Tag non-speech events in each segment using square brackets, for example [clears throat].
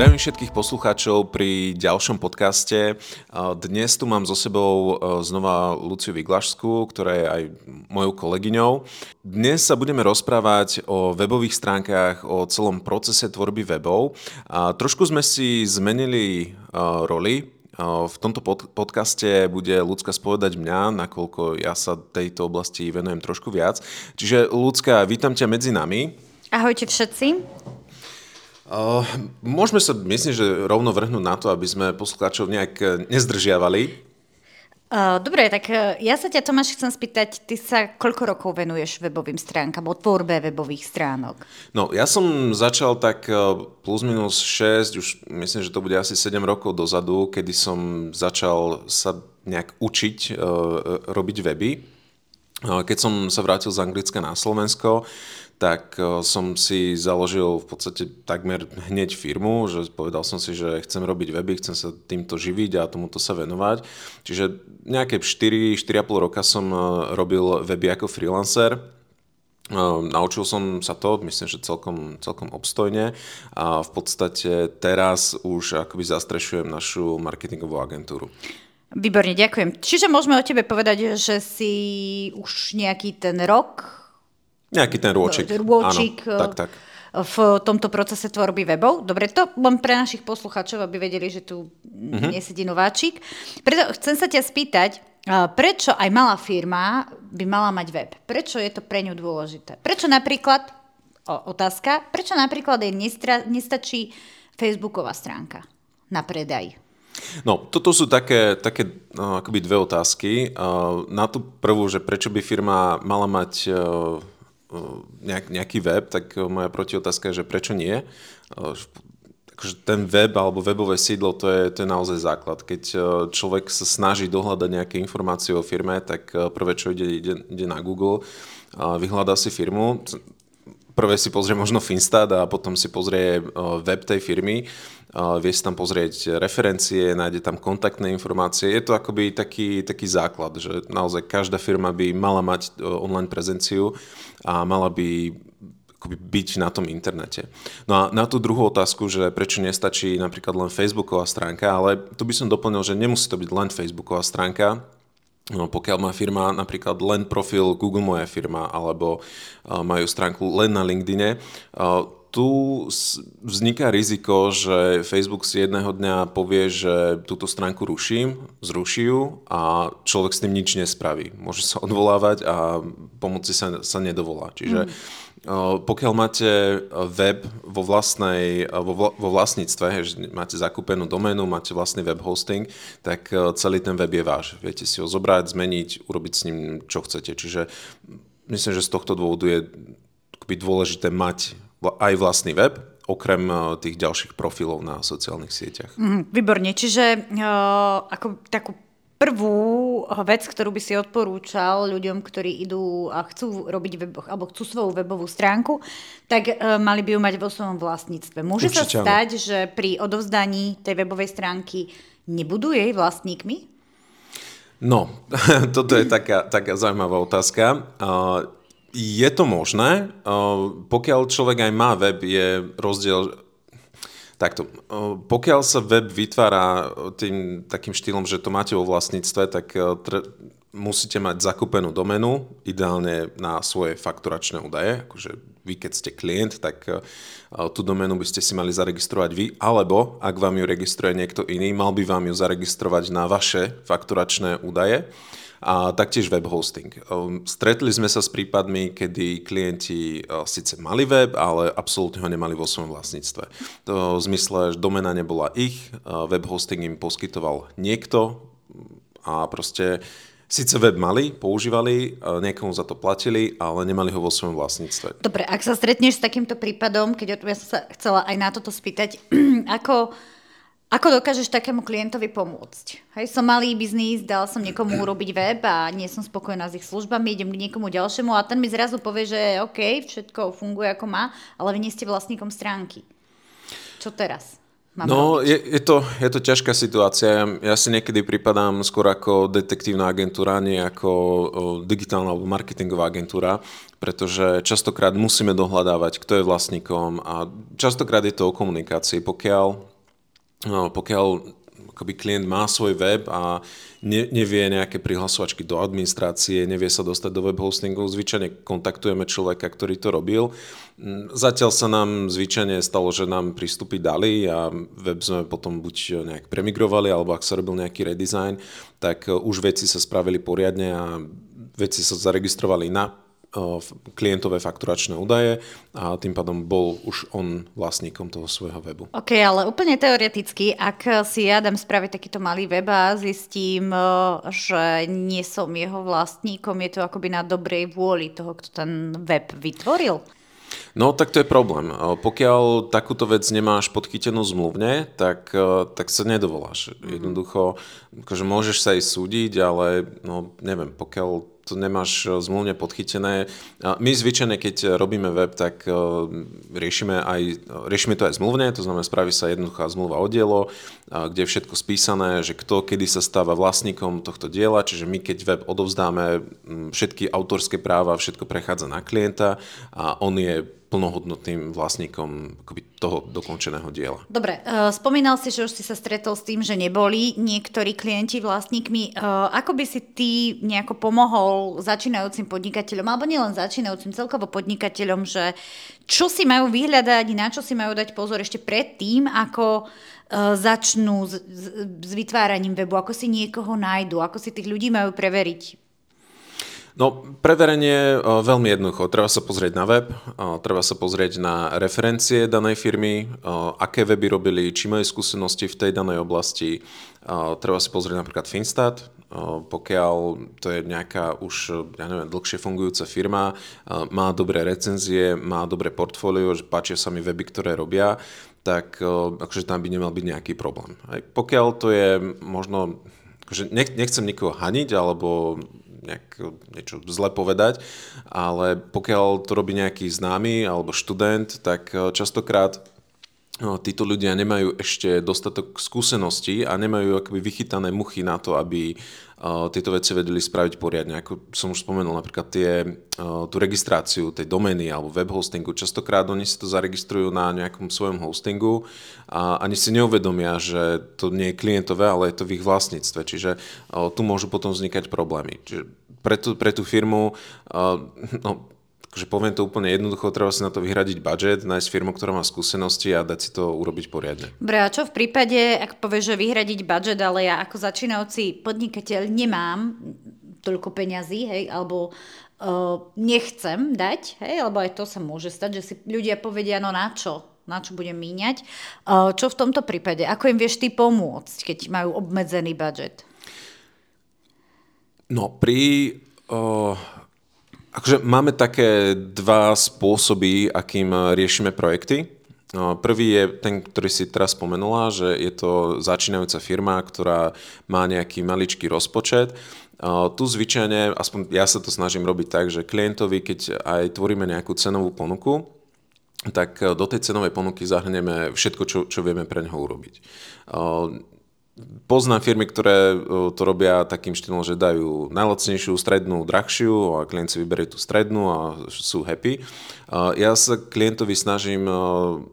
Zdravím všetkých poslucháčov pri ďalšom podcaste. Dnes tu mám so sebou e, znova Luciu Vyglašskú, ktorá je aj mojou kolegyňou. Dnes sa budeme rozprávať o webových stránkach, o celom procese tvorby webov. A trošku sme si zmenili e, roli. E, v tomto podcaste bude Lucka spovedať mňa, nakoľko ja sa tejto oblasti venujem trošku viac. Čiže Lucka, vítam ťa medzi nami. Ahojte všetci. Uh, môžeme sa, myslím, že rovno vrhnúť na to, aby sme poslucháčov nejak eh, nezdržiavali. Uh, dobre, tak ja sa ťa, Tomáš, chcem spýtať, ty sa koľko rokov venuješ webovým stránkam, o tvorbe webových stránok? No, ja som začal tak plus minus 6, už myslím, že to bude asi 7 rokov dozadu, kedy som začal sa nejak učiť uh, robiť weby. Keď som sa vrátil z Anglicka na Slovensko, tak e, som si založil v podstate takmer hneď firmu, že povedal som si, že chcem robiť weby, chcem sa týmto živiť a tomuto sa venovať. Čiže nejaké 4-4,5 roka som e, robil weby ako freelancer. E, naučil som sa to, myslím, že celkom, celkom obstojne a v podstate teraz už akoby zastrešujem našu marketingovú agentúru. Výborne, ďakujem. Čiže môžeme o tebe povedať, že si už nejaký ten rok nejaký ten rôčik. Rôčik Áno, tak, tak. v tomto procese tvorby webov. Dobre, to len pre našich posluchačov, aby vedeli, že tu mm-hmm. nesedí nováčik. Preto chcem sa ťa spýtať, prečo aj malá firma by mala mať web? Prečo je to pre ňu dôležité? Prečo napríklad, o, otázka, prečo napríklad jej nestra, nestačí Facebooková stránka na predaj? No, toto sú také, také no, akoby dve otázky. Na tú prvú, že prečo by firma mala mať nejak, nejaký web, tak moja protiotázka je, že prečo nie? Akože ten web alebo webové sídlo, to je, to je naozaj základ. Keď človek sa snaží dohľadať nejaké informácie o firme, tak prvé, čo ide, ide, ide na Google, vyhľadá si firmu, prvé si pozrie možno Finstat a potom si pozrie web tej firmy vie si tam pozrieť referencie, nájde tam kontaktné informácie. Je to akoby taký, taký základ, že naozaj každá firma by mala mať e, online prezenciu a mala by akoby byť na tom internete. No a na tú druhú otázku, že prečo nestačí napríklad len Facebooková stránka, ale tu by som doplnil, že nemusí to byť len Facebooková stránka, No, pokiaľ má firma napríklad len profil Google Moja firma alebo uh, majú stránku len na LinkedIne, uh, tu vzniká riziko, že Facebook si jedného dňa povie, že túto stránku ruším, zruší ju a človek s tým nič nespraví. Môže sa odvolávať a pomoci sa, sa nedovolá. Čiže mm. Pokiaľ máte web vo, vlastnej, vo, vo vlastníctve, že máte zakúpenú doménu, máte vlastný web hosting, tak celý ten web je váš. Viete si ho zobrať, zmeniť, urobiť s ním, čo chcete. Čiže myslím, že z tohto dôvodu je dôležité mať aj vlastný web, okrem tých ďalších profilov na sociálnych sieťach. Mm, výborne, čiže uh, ako takú prvú vec, ktorú by si odporúčal ľuďom, ktorí idú a chcú robiť web, alebo chcú svoju webovú stránku, tak uh, mali by ju mať vo svojom vlastníctve. Môže Určite sa stať, že pri odovzdaní tej webovej stránky nebudú jej vlastníkmi? No, [laughs] toto je taká, taká zaujímavá otázka. Uh, je to možné. Pokiaľ človek aj má web, je rozdiel... Takto, pokiaľ sa web vytvára tým takým štýlom, že to máte vo vlastníctve, tak tre, musíte mať zakúpenú domenu, ideálne na svoje fakturačné údaje. Akože vy, keď ste klient, tak tú domenu by ste si mali zaregistrovať vy, alebo ak vám ju registruje niekto iný, mal by vám ju zaregistrovať na vaše fakturačné údaje a taktiež web hosting. Ehm, stretli sme sa s prípadmi, kedy klienti e, síce mali web, ale absolútne ho nemali vo svojom vlastníctve. To v zmysle, že domena nebola ich, e, web hosting im poskytoval niekto a proste Sice web mali, používali, e, niekomu za to platili, ale nemali ho vo svojom vlastníctve. Dobre, ak sa stretneš s takýmto prípadom, keď ja som sa chcela aj na toto spýtať, [clears throat] ako ako dokážeš takému klientovi pomôcť? Hej, som malý biznis, dal som niekomu [clears throat] urobiť web a nie som spokojná s ich službami, idem k niekomu ďalšiemu a ten mi zrazu povie, že OK, všetko funguje ako má, ale vy nie ste vlastníkom stránky. Čo teraz? Mám no, je, je, to, je to ťažká situácia. Ja si niekedy pripadám skôr ako detektívna agentúra, nie ako o, digitálna alebo marketingová agentúra, pretože častokrát musíme dohľadávať, kto je vlastníkom a častokrát je to o komunikácii. Pokiaľ pokiaľ akoby klient má svoj web a ne, nevie nejaké prihlasovačky do administrácie, nevie sa dostať do web hostingu, zvyčajne kontaktujeme človeka, ktorý to robil. Mm, zatiaľ sa nám zvyčajne stalo, že nám prístupy dali a web sme potom buď nejak premigrovali, alebo ak sa robil nejaký redesign, tak už veci sa spravili poriadne a veci sa zaregistrovali na klientové fakturačné údaje a tým pádom bol už on vlastníkom toho svojho webu. OK, ale úplne teoreticky, ak si ja dám spraviť takýto malý web a zistím, že nie som jeho vlastníkom, je to akoby na dobrej vôli toho, kto ten web vytvoril? No, tak to je problém. Pokiaľ takúto vec nemáš podchytenú zmluvne, tak, tak sa nedovoláš. Mm-hmm. Jednoducho, akože môžeš sa aj súdiť, ale no, neviem, pokiaľ to nemáš eh, zmluvne podchytené. My zvyčajne, keď robíme web, tak eh, riešime, aj, riešime to aj zmluvne, to znamená, spraví sa jednoduchá zmluva o dielo, kde je všetko spísané, že kto kedy sa stáva vlastníkom tohto diela, čiže my keď web odovzdáme, všetky autorské práva, všetko prechádza na klienta a on je plnohodnotným vlastníkom akoby toho dokončeného diela. Dobre, uh, spomínal si, že už si sa stretol s tým, že neboli niektorí klienti vlastníkmi. Uh, ako by si ty nejako pomohol začínajúcim podnikateľom, alebo nielen začínajúcim, celkovo podnikateľom, že čo si majú vyhľadať, na čo si majú dať pozor ešte predtým, ako uh, začnú s, s vytváraním webu, ako si niekoho nájdu, ako si tých ľudí majú preveriť No, preverenie e, veľmi jednoducho. Treba sa pozrieť na web, e, treba sa pozrieť na referencie danej firmy, e, aké weby robili, či majú skúsenosti v tej danej oblasti. Treba si pozrieť napríklad Finstat, pokiaľ to je nejaká už, ja neviem, dlhšie fungujúca firma, má dobré recenzie, má dobré portfólio, že páčia sa mi weby, ktoré robia, tak akože tam by nemal byť nejaký problém. Pokiaľ to je možno, akože nechcem nikoho haniť, alebo nejak niečo zle povedať, ale pokiaľ to robí nejaký známy alebo študent, tak eh, častokrát eh, títo ľudia nemajú ešte dostatok skúseností a nemajú akoby vychytané muchy na to, aby tieto veci vedeli spraviť poriadne. Ako som už spomenul, napríklad tie, tú registráciu tej domény alebo web hostingu. Častokrát oni si to zaregistrujú na nejakom svojom hostingu a ani si neuvedomia, že to nie je klientové, ale je to v ich vlastníctve. Čiže tu môžu potom vznikať problémy. Čiže pre tú, pre tú firmu no, akože poviem to úplne jednoducho, treba si na to vyhradiť budget, nájsť firmu, ktorá má skúsenosti a dať si to urobiť poriadne. Dobre, a čo v prípade, ak povieš, že vyhradiť budget, ale ja ako začínajúci podnikateľ nemám toľko peňazí, hej, alebo uh, nechcem dať, hej, alebo aj to sa môže stať, že si ľudia povedia, no na čo, na čo budem míňať. Uh, čo v tomto prípade? Ako im vieš ty pomôcť, keď majú obmedzený budget? No, pri uh, Akože máme také dva spôsoby, akým riešime projekty. No, prvý je ten, ktorý si teraz spomenula, že je to začínajúca firma, ktorá má nejaký maličký rozpočet. Tu zvyčajne, aspoň ja sa to snažím robiť tak, že klientovi, keď aj tvoríme nejakú cenovú ponuku, tak do tej cenovej ponuky zahrneme všetko, čo, čo vieme pre neho urobiť Poznám firmy, ktoré to robia takým štýlom, že dajú najlacnejšiu, strednú, drahšiu a klient si vyberie tú strednú a sú happy. Ja sa klientovi snažím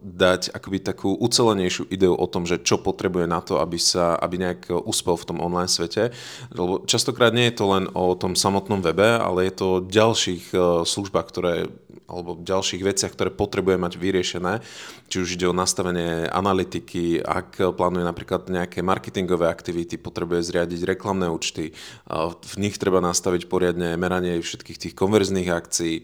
dať akoby takú ucelenejšiu ideu o tom, že čo potrebuje na to, aby sa aby nejak uspel v tom online svete. Lebo častokrát nie je to len o tom samotnom webe, ale je to o ďalších službách, ktoré alebo ďalších veciach, ktoré potrebuje mať vyriešené, či už ide o nastavenie analytiky, ak plánuje napríklad nejaké marketingové aktivity, potrebuje zriadiť reklamné účty, v nich treba nastaviť poriadne meranie všetkých tých konverzných akcií,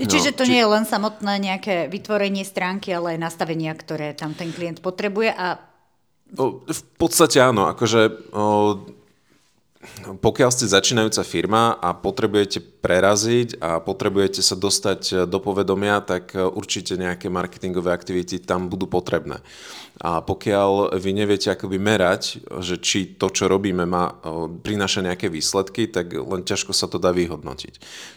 No, Čiže to či... nie je len samotné nejaké vytvorenie stránky, ale aj nastavenia, ktoré tam ten klient potrebuje a... V podstate áno, akože pokiaľ ste začínajúca firma a potrebujete preraziť a potrebujete sa dostať do povedomia, tak určite nejaké marketingové aktivity tam budú potrebné. A pokiaľ vy neviete akoby merať, že či to, čo robíme, má, prináša nejaké výsledky, tak len ťažko sa to dá vyhodnotiť.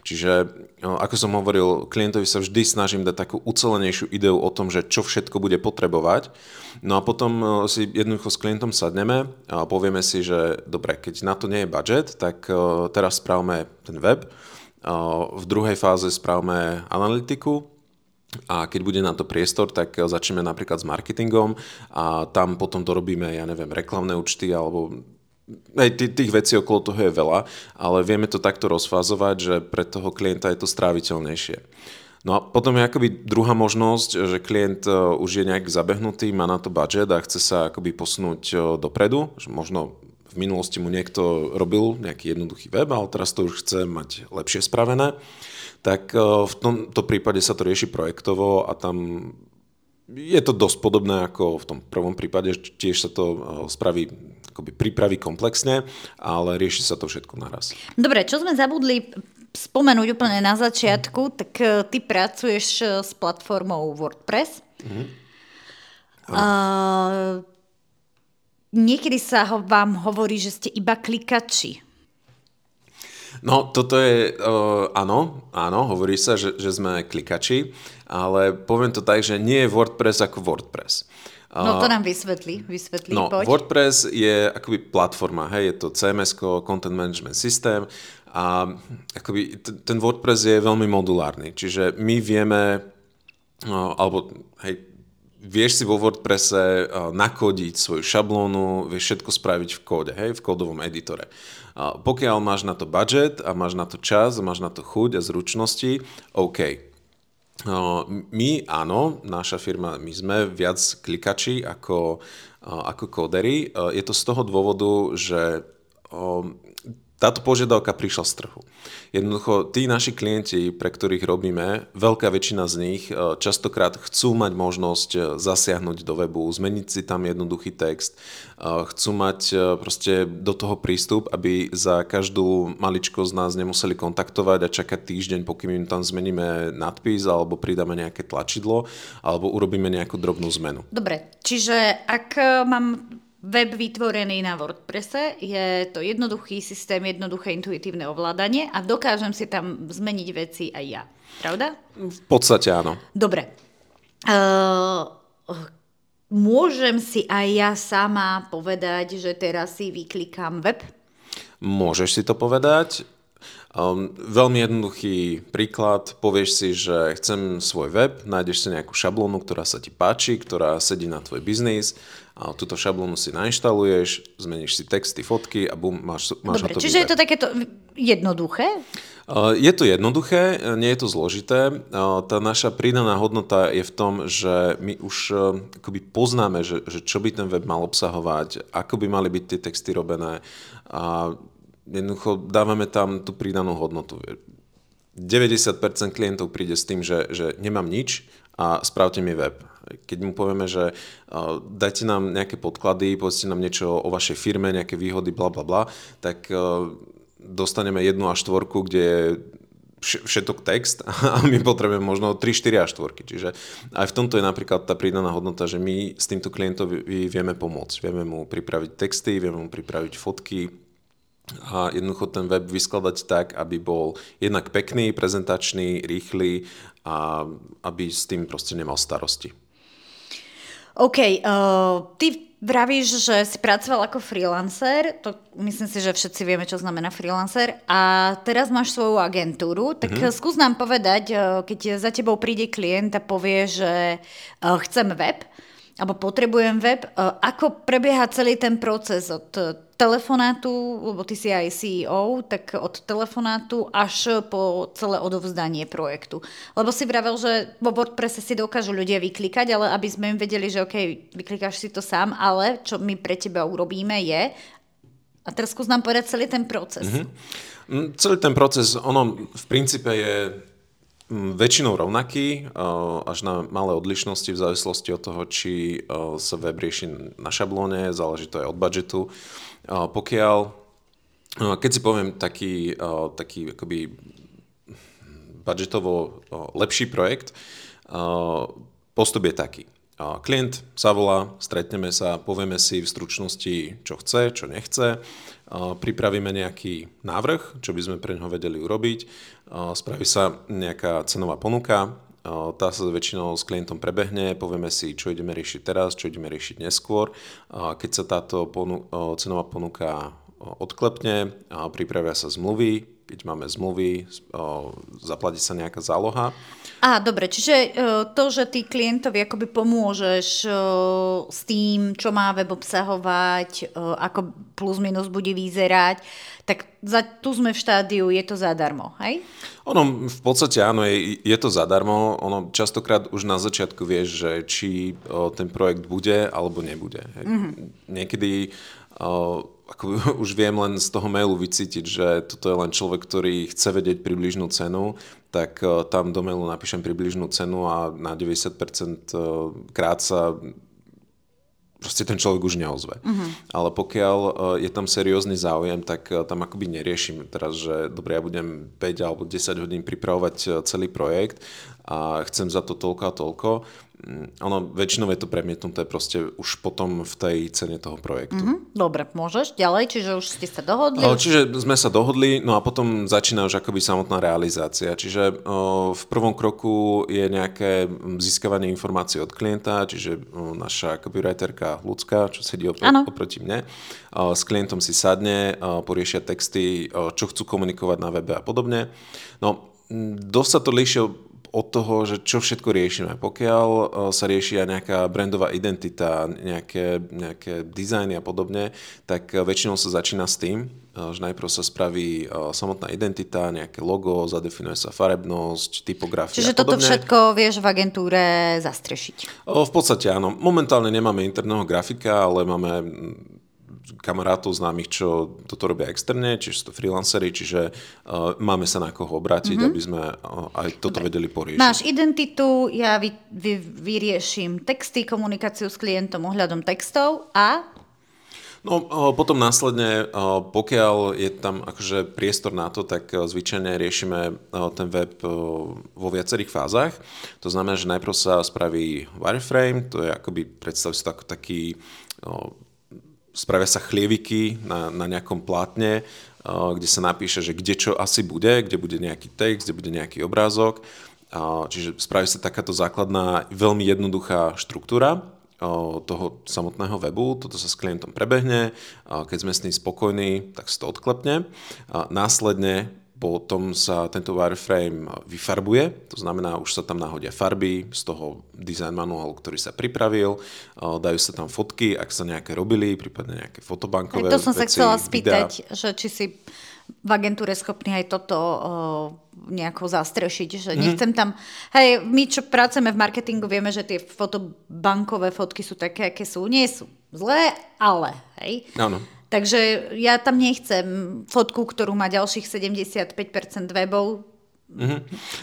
Čiže, ako som hovoril, klientovi sa vždy snažím dať takú ucelenejšiu ideu o tom, že čo všetko bude potrebovať. No a potom si jednoducho s klientom sadneme a povieme si, že dobre, keď na to nie je budget, tak teraz správame ten web, v druhej fáze správame analytiku, a keď bude na to priestor, tak začneme napríklad s marketingom a tam potom dorobíme, ja neviem, reklamné účty alebo aj tých vecí okolo toho je veľa, ale vieme to takto rozfázovať, že pre toho klienta je to stráviteľnejšie. No a potom je akoby druhá možnosť, že klient e, už je nejak zabehnutý, má na to budget a chce sa akoby posunúť e, dopredu, že možno v minulosti mu niekto robil nejaký jednoduchý web, ale teraz to už chce mať lepšie spravené, tak e, v tomto prípade sa to rieši projektovo a tam je to dosť podobné ako v tom prvom prípade, tiež sa to spraví akoby pripraví komplexne, ale rieši sa to všetko naraz. Dobre, čo sme zabudli spomenúť úplne na začiatku, tak e, ty pracuješ e, s platformou WordPress. Mm-hmm. Uh, niekedy sa ho, vám hovorí, že ste iba klikači. No, toto je, uh, áno, áno, hovorí sa, že, že sme klikači, ale poviem to tak, že nie je WordPress ako WordPress. No to nám vysvetli, vysvetli, no, poď. WordPress je akoby platforma, hej, je to CMS, Content Management System a akoby ten WordPress je veľmi modulárny, čiže my vieme, no, alebo hej, vieš si vo WordPresse nakodiť svoju šablónu, vieš všetko spraviť v kóde, hej, v kódovom editore. Pokiaľ máš na to budget a máš na to čas máš na to chuť a zručnosti, OK, my áno, naša firma, my sme viac klikači ako, ako kóderi. Je to z toho dôvodu, že táto požiadavka prišla z trhu. Jednoducho, tí naši klienti, pre ktorých robíme, veľká väčšina z nich e, častokrát chcú mať možnosť e, zasiahnuť do webu, zmeniť si tam jednoduchý text, e, chcú mať proste do toho prístup, aby za každú maličko z nás nemuseli kontaktovať a čakať týždeň, pokým im tam zmeníme nadpis alebo pridáme nejaké tlačidlo alebo urobíme nejakú drobnú zmenu. Dobre, čiže ak mám web vytvorený na WordPresse, je to jednoduchý systém, jednoduché intuitívne ovládanie a dokážem si tam zmeniť veci aj ja. Pravda? V podstate áno. Dobre. Uh, môžem si aj ja sama povedať, že teraz si vyklikám web? Môžeš si to povedať. Um, veľmi jednoduchý príklad, povieš si, že chcem svoj web, nájdeš si nejakú šablónu, ktorá sa ti páči, ktorá sedí na tvoj biznis, a túto šablónu si nainštaluješ, zmeníš si texty, fotky a bum, máš, máš Dobre, hotový čiže web. je to takéto jednoduché? Uh, je to jednoduché, nie je to zložité. Uh, tá naša pridaná hodnota je v tom, že my už uh, akoby poznáme, že, že čo by ten web mal obsahovať, ako by mali byť tie texty robené. A jednoducho dávame tam tú pridanú hodnotu. 90% klientov príde s tým, že, že nemám nič a spravte mi web. Keď mu povieme, že uh, dajte nám nejaké podklady, povedzte nám niečo o vašej firme, nejaké výhody, bla bla bla, tak uh, dostaneme jednu a štvorku, kde je všetok text [laughs] a my potrebujeme možno 3, 4 a 4. Čiže aj v tomto je napríklad tá pridaná hodnota, že my s týmto klientom vieme pomôcť. Vieme mu pripraviť texty, vieme mu pripraviť fotky, a jednoducho ten web vyskladať tak, aby bol jednak pekný, prezentačný, rýchly a aby s tým proste nemal starosti. OK, uh, ty vravíš, že si pracoval ako freelancer, to myslím si, že všetci vieme, čo znamená freelancer, a teraz máš svoju agentúru, tak mm-hmm. skús nám povedať, uh, keď za tebou príde klient a povie, že uh, chcem web, alebo potrebujem web, uh, ako prebieha celý ten proces od telefonátu, lebo ty si aj CEO, tak od telefonátu až po celé odovzdanie projektu. Lebo si vravel, že vo WordPresse si dokážu ľudia vyklikať, ale aby sme im vedeli, že OK, vyklikáš si to sám, ale čo my pre teba urobíme je, a teraz skús nám povedať celý ten proces. Mm-hmm. Celý ten proces, ono v princípe je väčšinou rovnaký, až na malé odlišnosti v závislosti od toho, či sa web rieši na šablóne, záleží to aj od budžetu. Pokiaľ, keď si poviem taký, taký akoby budžetovo lepší projekt, postup je taký. Klient sa volá, stretneme sa, povieme si v stručnosti, čo chce, čo nechce, pripravíme nejaký návrh, čo by sme pre neho vedeli urobiť, spraví sa nejaká cenová ponuka, tá sa väčšinou s klientom prebehne, povieme si, čo ideme riešiť teraz, čo ideme riešiť neskôr. Keď sa táto ponu- cenová ponuka odklepne, pripravia sa zmluvy, keď máme zmluvy, zaplatí sa nejaká záloha. Á, dobre, čiže to, že ty klientovi akoby pomôžeš s tým, čo má web obsahovať, ako plus minus bude vyzerať, tak za, tu sme v štádiu, je to zadarmo, hej? Ono v podstate áno, je, je to zadarmo. Ono častokrát už na začiatku vieš, že či o, ten projekt bude alebo nebude. Hej. Mm-hmm. Niekedy o, ako [laughs] už viem len z toho mailu vycítiť, že toto je len človek, ktorý chce vedieť približnú cenu, tak o, tam do mailu napíšem približnú cenu a na 90% krát sa proste ten človek už neozve. Uh-huh. Ale pokiaľ uh, je tam seriózny záujem, tak tam akoby neriešim teraz, že dobre, ja budem 5 alebo 10 hodín pripravovať celý projekt a chcem za to toľko a toľko ono väčšinou je to premietnuté proste už potom v tej cene toho projektu. Mm-hmm. Dobre, môžeš ďalej, čiže už ste sa dohodli? O, čiže sme sa dohodli, no a potom začína už akoby samotná realizácia. Čiže o, v prvom kroku je nejaké získavanie informácií od klienta, čiže o, naša copywriterka ľudská, čo sedí opr- oproti mne, o, s klientom si sadne, o, poriešia texty, o, čo chcú komunikovať na webe a podobne. No, dosť sa to líši od toho, že čo všetko riešime. Pokiaľ e, sa rieši aj nejaká brandová identita, nejaké, nejaké dizajny a podobne, tak e, väčšinou sa začína s tým, e, že najprv sa spraví samotná identita, nejaké logo, zadefinuje sa farebnosť, typografia Čiže toto všetko vieš v agentúre zastrešiť? V podstate áno. Momentálne nemáme interného grafika, ale máme kamarátov známych, čo toto robia externe, čiže sú to freelancery, čiže uh, máme sa na koho obrátiť, mm-hmm. aby sme uh, aj toto Dobre. vedeli poriešiť. Máš identitu, ja vy, vy, vyrieším texty, komunikáciu s klientom ohľadom textov a No potom následne, pokiaľ je tam akože priestor na to, tak zvyčajne riešime ten web vo viacerých fázach. To znamená, že najprv sa spraví wireframe, to je akoby, predstav si to ako taký spravia sa chlieviky na, na nejakom plátne, kde sa napíše, že kde čo asi bude, kde bude nejaký text, kde bude nejaký obrázok. Čiže spraví sa takáto základná, veľmi jednoduchá štruktúra toho samotného webu. Toto sa s klientom prebehne. Keď sme s ním spokojní, tak sa to odklepne. Následne potom sa tento wireframe vyfarbuje, to znamená, už sa tam nahodia farby z toho design manuálu, ktorý sa pripravil, dajú sa tam fotky, ak sa nejaké robili, prípadne nejaké fotobankové To som veci, sa chcela spýtať, videá. že či si v agentúre schopný aj toto uh, nejako zastrešiť, že mm-hmm. nechcem tam, hej, my čo pracujeme v marketingu, vieme, že tie fotobankové fotky sú také, aké sú, nie sú zlé, ale, hej. Áno. Takže ja tam nechcem fotku, ktorú má ďalších 75% webov. Mm-hmm.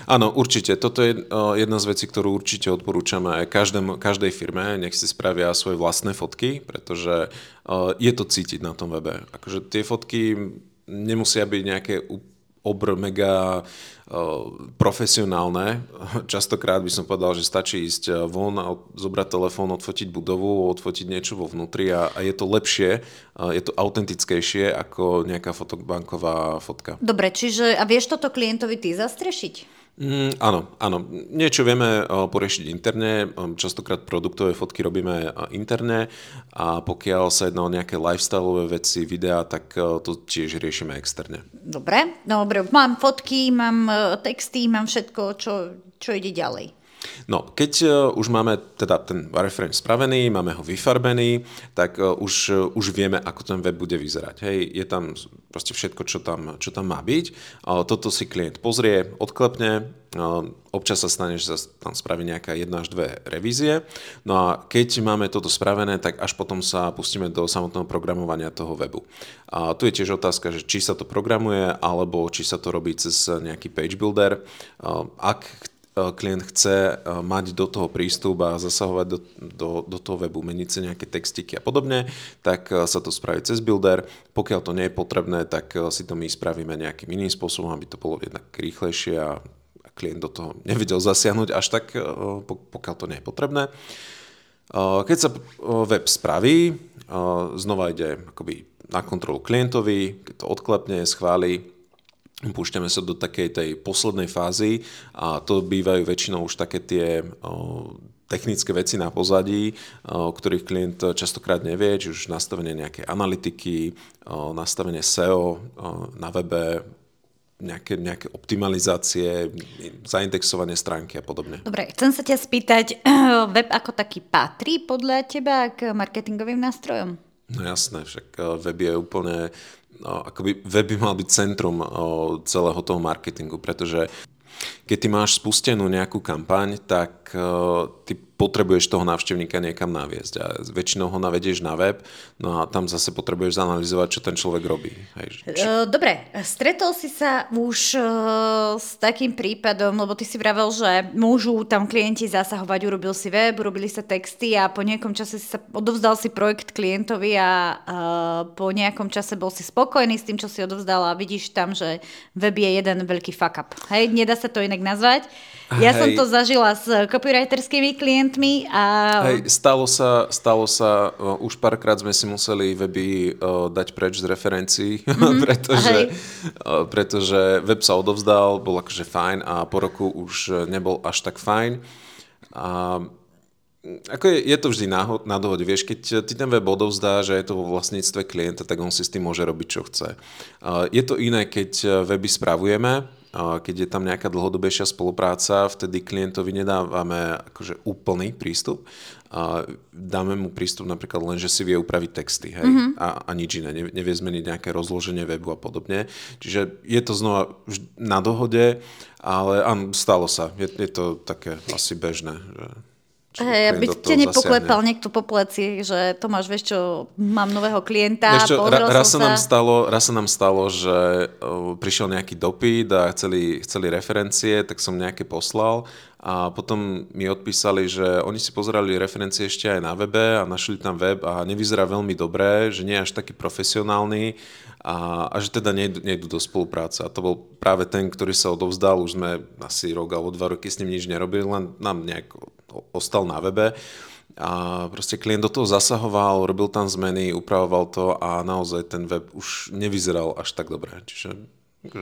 Áno, určite. Toto je jedna z vecí, ktorú určite odporúčame aj každém, každej firme. Nech si spravia svoje vlastné fotky, pretože je to cítiť na tom webe. Akože tie fotky nemusia byť nejaké obr, mega profesionálne. Častokrát by som povedal, že stačí ísť von a zobrať telefón, odfotiť budovu, odfotiť niečo vo vnútri a, a je to lepšie, je to autentickejšie ako nejaká fotobanková fotka. Dobre, čiže a vieš toto klientovi ty zastrešiť? Mm, áno, áno. Niečo vieme poriešiť interne, častokrát produktové fotky robíme interne a pokiaľ sa jedná o nejaké lifestyleové veci, videá, tak to tiež riešime externe. Dobre, dobre. Mám fotky, mám texty, mám všetko, čo, čo ide ďalej. No, keď uh, už máme teda ten wireframe spravený, máme ho vyfarbený, tak uh, už, uh, už vieme, ako ten web bude vyzerať. Hej, je tam proste všetko, čo tam, čo tam má byť. Toto si klient pozrie, odklepne, občas sa stane, že sa tam spraví nejaká jedna až dve revízie. No a keď máme toto spravené, tak až potom sa pustíme do samotného programovania toho webu. A tu je tiež otázka, že či sa to programuje, alebo či sa to robí cez nejaký page builder. Ak E, klient chce e, mať do toho prístup a zasahovať do, do, do toho webu, meniť si nejaké textiky a podobne, tak e, sa to spraví cez Builder. Pokiaľ to nie je potrebné, tak si to my spravíme nejakým iným spôsobom, aby to bolo jednak rýchlejšie a klient do toho nevedel zasiahnuť až tak, pokiaľ to nie je potrebné. Keď sa web spraví, znova ide akoby na kontrolu klientovi, keď to odklepne, schváli, Púšťame sa do takej tej poslednej fázy a to bývajú väčšinou už také tie technické veci na pozadí, o ktorých klient častokrát nevie, či už nastavenie nejakej analytiky, nastavenie SEO na webe, nejaké, nejaké optimalizácie, zaindexovanie stránky a podobne. Dobre, chcem sa ťa spýtať, [clears throat] web ako taký patrí podľa teba k marketingovým nástrojom? No jasné, však web je úplne, akoby web by mal byť centrum celého toho marketingu, pretože keď ty máš spustenú nejakú kampaň, tak ty potrebuješ toho návštevníka niekam naviesť a väčšinou ho navedieš na web, no a tam zase potrebuješ zanalizovať, čo ten človek robí. Hej. Či... Dobre, stretol si sa už uh, s takým prípadom, lebo ty si vravel, že môžu tam klienti zasahovať, urobil si web, urobili sa texty a po nejakom čase si sa odovzdal si projekt klientovi a uh, po nejakom čase bol si spokojný s tým, čo si odovzdal a vidíš tam, že web je jeden veľký fuck up. Hej, nedá sa to inak nazvať. Ja Hej. som to zažila s copywriterskými klientmi a... Hej, stalo sa, stalo sa uh, už párkrát sme si museli weby uh, dať preč z referencií, mm-hmm. [laughs] pretože, uh, pretože web sa odovzdal, bol akože fajn a po roku už nebol až tak fajn. A ako je, je to vždy na, na dohode, vieš, keď ty ten web odovzdá, že je to vo vlastníctve klienta, tak on si s tým môže robiť, čo chce. Je to iné, keď weby spravujeme, keď je tam nejaká dlhodobejšia spolupráca, vtedy klientovi nedávame akože úplný prístup. Dáme mu prístup napríklad len, že si vie upraviť texty hej? Mm-hmm. A, a nič iné. Nevie zmeniť nejaké rozloženie webu a podobne. Čiže je to znova na dohode, ale áno, stalo sa. Je, je to také asi bežné. Že... Hej, aby te nepoklepal niekto po pleci, že Tomáš, vieš čo, mám nového klienta, vieš čo, ra, raz, sa nám stalo, raz sa nám stalo, že uh, prišiel nejaký dopyt a chceli, chceli referencie, tak som nejaké poslal a potom mi odpísali, že oni si pozerali referencie ešte aj na webe a našli tam web a nevyzerá veľmi dobré, že nie je až taký profesionálny a, a že teda nejdu, do spolupráce. A to bol práve ten, ktorý sa odovzdal, už sme asi rok alebo dva roky s ním nič nerobili, len nám nejak ostal na webe a proste klient do toho zasahoval, robil tam zmeny, upravoval to a naozaj ten web už nevyzeral až tak dobre. Čiže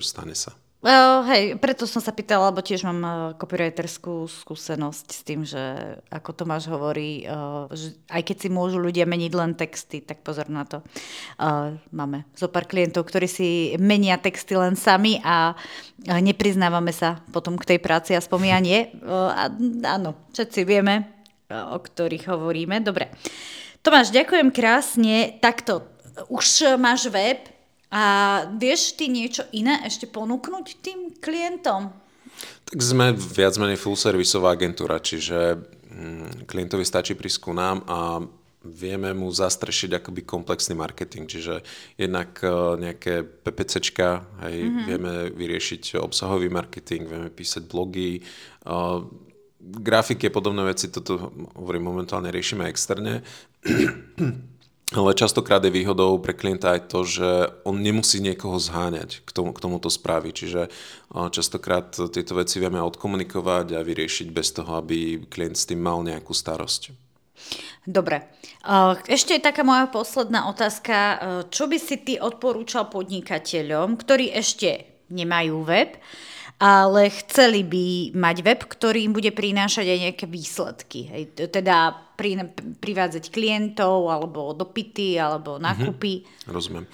stane sa. Uh, hej, preto som sa pýtala, lebo tiež mám uh, copywriterskú skúsenosť s tým, že ako Tomáš hovorí, uh, že aj keď si môžu ľudia meniť len texty, tak pozor na to. Uh, máme zo pár klientov, ktorí si menia texty len sami a uh, nepriznávame sa potom k tej práci a spomínanie. Uh, a, áno, všetci vieme, uh, o ktorých hovoríme. Dobre. Tomáš, ďakujem krásne. Takto, už máš web, a vieš ty niečo iné ešte ponúknuť tým klientom? Tak sme viac menej full servisová agentúra, čiže mm, klientovi stačí prísť ku nám a vieme mu zastrešiť akoby komplexný marketing, čiže jednak e, nejaké PPCčka, hej, mm-hmm. vieme vyriešiť obsahový marketing, vieme písať blogy, uh, grafiky a podobné veci, toto hovorím momentálne riešime externe. [clears throat] Ale častokrát je výhodou pre klienta aj to, že on nemusí niekoho zháňať k, tomu, k tomuto správy. Čiže častokrát tieto veci vieme odkomunikovať a vyriešiť bez toho, aby klient s tým mal nejakú starosť. Dobre. Ešte je taká moja posledná otázka. Čo by si ty odporúčal podnikateľom, ktorí ešte nemajú web, ale chceli by mať web, ktorý im bude prinášať aj nejaké výsledky. Hej, teda pri, privádzať klientov, alebo dopity, alebo mhm. nákupy. Mm-hmm. Rozumiem.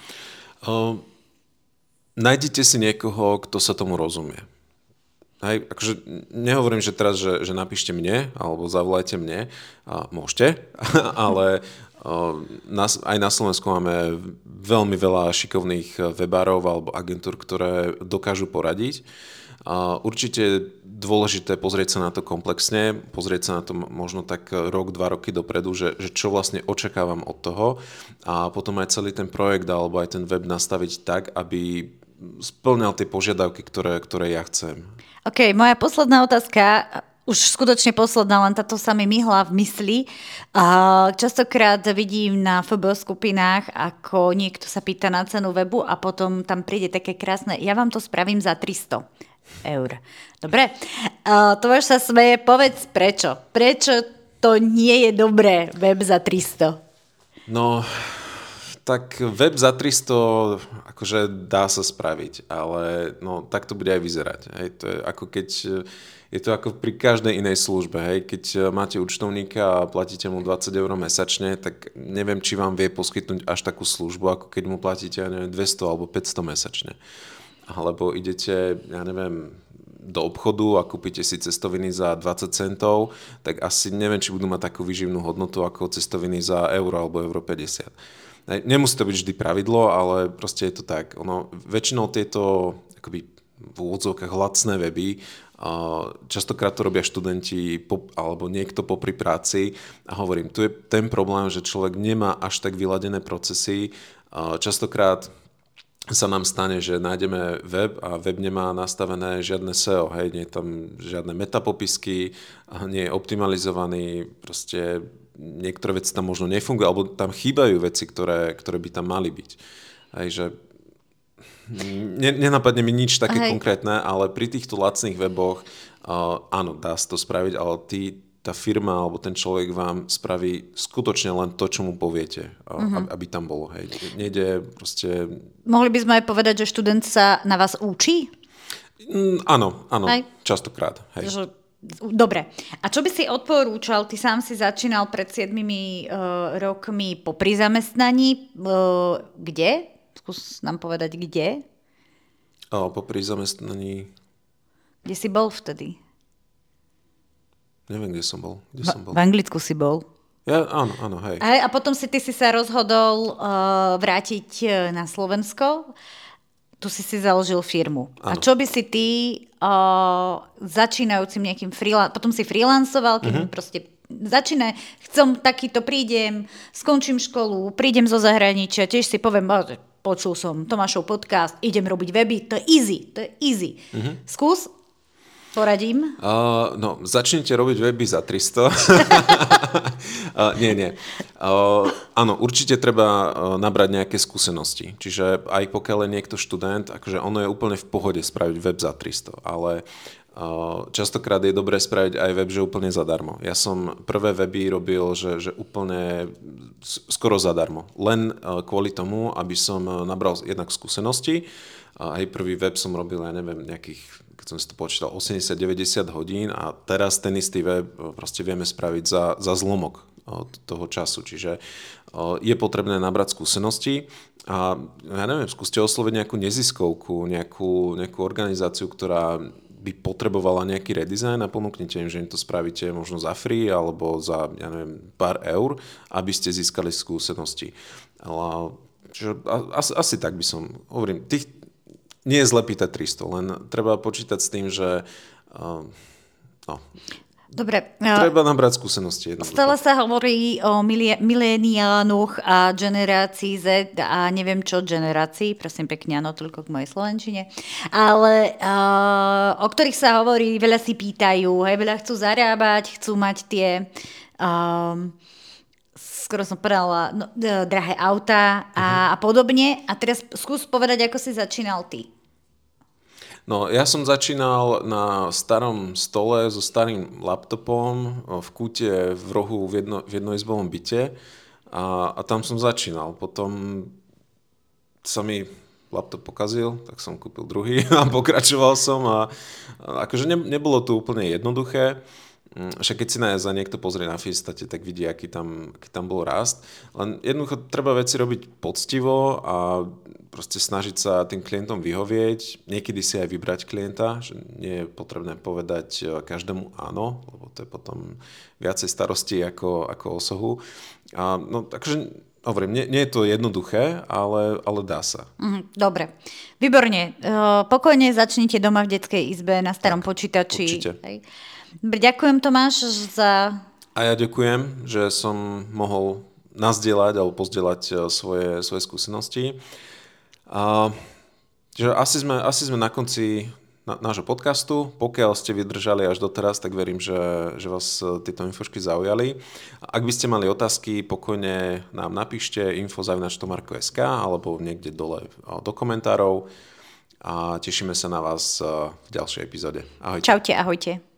Uh, nájdete si niekoho, kto sa tomu rozumie. Hej, akože nehovorím, že teraz, že, že napíšte mne, alebo zavolajte mne, a môžete, [laughs] ale na, aj na Slovensku máme veľmi veľa šikovných webárov alebo agentúr, ktoré dokážu poradiť. Určite dôležité pozrieť sa na to komplexne, pozrieť sa na to možno tak rok, dva roky dopredu, že, že čo vlastne očakávam od toho a potom aj celý ten projekt alebo aj ten web nastaviť tak, aby splňal tie požiadavky, ktoré, ktoré ja chcem. OK, moja posledná otázka už skutočne posledná, len táto sa mi myhla v mysli. Častokrát vidím na FB skupinách, ako niekto sa pýta na cenu webu a potom tam príde také krásne, ja vám to spravím za 300 eur. Dobre, uh, Tomáš sa smeje, povedz prečo. Prečo to nie je dobré web za 300? No, tak web za 300 akože dá sa spraviť, ale no, tak to bude aj vyzerať. Hej. To je ako keď je to ako pri každej inej službe. Hej. Keď máte účtovníka a platíte mu 20 eur mesačne, tak neviem, či vám vie poskytnúť až takú službu, ako keď mu platíte ja neviem, 200 alebo 500 mesačne. Alebo idete, ja neviem, do obchodu a kúpite si cestoviny za 20 centov, tak asi neviem, či budú mať takú výživnú hodnotu ako cestoviny za euro alebo euro 50. Nemusí to byť vždy pravidlo, ale proste je to tak. Ono, väčšinou tieto akoby v úvodzovkách lacné weby Častokrát to robia študenti alebo niekto popri práci a hovorím, tu je ten problém, že človek nemá až tak vyladené procesy. Častokrát sa nám stane, že nájdeme web a web nemá nastavené žiadne SEO, hej, nie je tam žiadne metapopisky, nie je optimalizovaný, proste niektoré veci tam možno nefungujú, alebo tam chýbajú veci, ktoré, ktoré by tam mali byť. Hej, že ne, nenapadne mi nič také Hej. konkrétne, ale pri týchto lacných weboch uh, áno, dá sa to spraviť, ale ty, tá firma alebo ten človek vám spraví skutočne len to, čo mu poviete, uh-huh. aby tam bolo. Hej. Nejde proste... Mohli by sme aj povedať, že študent sa na vás učí? Mm, áno, áno, hej. častokrát. Hej. Že... Dobre. A čo by si odporúčal? Ty sám si začínal pred 7 uh, rokmi po zamestnaní. Uh, kde? Skús nám povedať, kde? O, popri zamestnaní... Kde si bol vtedy? Neviem, kde som bol. Kde v, som bol. v Anglicku si bol. Ja, áno, áno, hej. A, a potom si ty si sa rozhodol uh, vrátiť uh, na Slovensko. Tu si si založil firmu. Áno. A čo by si ty uh, začínajúcim nejakým freelancerom, potom si freelancoval, keď uh-huh. proste začína, chcem takýto, prídem, skončím školu, prídem zo zahraničia, tiež si poviem, počul som Tomášov podcast, idem robiť weby, to je easy, to je easy. Mm-hmm. Skús, poradím. Uh, no, začnite robiť weby za 300. uh, [laughs] nie, nie. Uh, áno, určite treba nabrať nejaké skúsenosti. Čiže aj pokiaľ je niekto študent, akože ono je úplne v pohode spraviť web za 300, ale Častokrát je dobré spraviť aj web, že úplne zadarmo. Ja som prvé weby robil, že, že úplne skoro zadarmo. Len kvôli tomu, aby som nabral jednak skúsenosti. Aj prvý web som robil, ja neviem, nejakých, keď som si to počítal, 80-90 hodín a teraz ten istý web e, proste vieme spraviť za, za zlomok toho času. Čiže je potrebné nabrať skúsenosti a ja neviem, skúste osloviť nejakú neziskovku, nejakú, nejakú organizáciu, ktorá by potrebovala nejaký redesign a ponúknite im, že im to spravíte možno za free alebo za, ja neviem, pár eur, aby ste získali skúsenosti. Ale, čiže asi, asi tak by som, hovorím, tých, nie je zle pýtať 300, len treba počítať s tým, že uh, no, Dobre. Treba nabrať skúsenosti. Jednoducho. Stále sa hovorí o mileniánoch a generácii Z a neviem čo generácii, prosím pekne, áno, toľko k mojej slovenčine, ale uh, o ktorých sa hovorí, veľa si pýtajú, hej, veľa chcú zarábať, chcú mať tie... Um, skoro som povedala, no, drahé auta a, uh-huh. a podobne. A teraz skús povedať, ako si začínal ty. No, ja som začínal na starom stole so starým laptopom v kúte v rohu v, jedno, v jednoizbovom byte a, a tam som začínal. Potom sa mi laptop pokazil, tak som kúpil druhý [laughs] a pokračoval som a, a akože ne, nebolo to úplne jednoduché. Mm, však keď si na, za niekto pozrie na Fistate, tak vidí, aký tam, aký tam bol rast. Len jednoducho treba veci robiť poctivo a proste snažiť sa tým klientom vyhovieť, niekedy si aj vybrať klienta, že nie je potrebné povedať e, každému áno, lebo to je potom viacej starosti ako, ako osohu. A, no, takže hovorím, nie, nie je to jednoduché, ale, ale dá sa. Mm, dobre, výborne. Pokojne začnite doma v detskej izbe na starom tak, počítači. Určite. Hej. Ďakujem Tomáš za... A ja ďakujem, že som mohol nazdieľať alebo pozdieľať e, svoje, svoje skúsenosti. A, že asi, sme, asi sme na konci na, nášho podcastu. Pokiaľ ste vydržali až doteraz, tak verím, že, že vás e, tieto infošky zaujali. Ak by ste mali otázky, pokojne nám napíšte info.tomarko.sk alebo niekde dole e, do komentárov a tešíme sa na vás e, v ďalšej epizóde. Ahojte. Čaute, ahojte.